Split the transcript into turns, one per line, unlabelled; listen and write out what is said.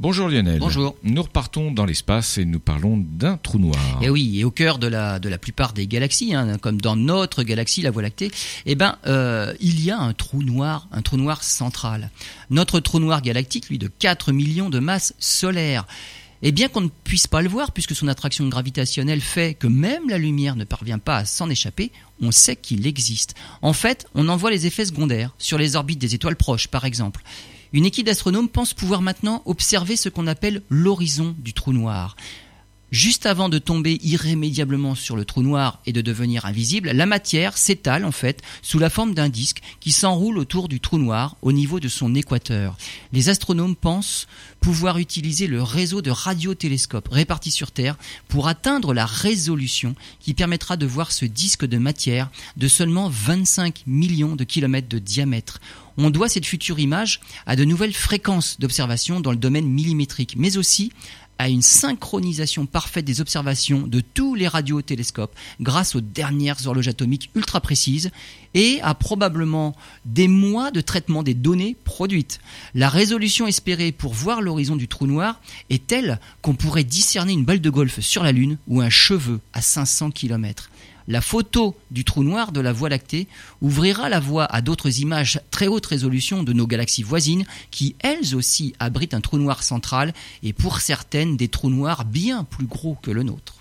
Bonjour Lionel.
Bonjour.
Nous repartons dans l'espace et nous parlons d'un trou noir.
Et oui, et au cœur de la, de la plupart des galaxies, hein, comme dans notre galaxie, la Voie lactée, eh ben, euh, il y a un trou noir, un trou noir central. Notre trou noir galactique, lui, de 4 millions de masses solaires. Et bien qu'on ne puisse pas le voir, puisque son attraction gravitationnelle fait que même la lumière ne parvient pas à s'en échapper, on sait qu'il existe. En fait, on en voit les effets secondaires, sur les orbites des étoiles proches par exemple. Une équipe d'astronomes pense pouvoir maintenant observer ce qu'on appelle l'horizon du trou noir. Juste avant de tomber irrémédiablement sur le trou noir et de devenir invisible, la matière s'étale en fait sous la forme d'un disque qui s'enroule autour du trou noir au niveau de son équateur. Les astronomes pensent pouvoir utiliser le réseau de radiotélescopes répartis sur Terre pour atteindre la résolution qui permettra de voir ce disque de matière de seulement 25 millions de kilomètres de diamètre. On doit cette future image à de nouvelles fréquences d'observation dans le domaine millimétrique, mais aussi à une synchronisation parfaite des observations de tous les radiotélescopes grâce aux dernières horloges atomiques ultra précises et à probablement des mois de traitement des données produites. La résolution espérée pour voir l'horizon du trou noir est telle qu'on pourrait discerner une balle de golf sur la Lune ou un cheveu à 500 km la photo du trou noir de la Voie lactée ouvrira la voie à d'autres images très haute résolution de nos galaxies voisines qui elles aussi abritent un trou noir central et pour certaines des trous noirs bien plus gros que le nôtre.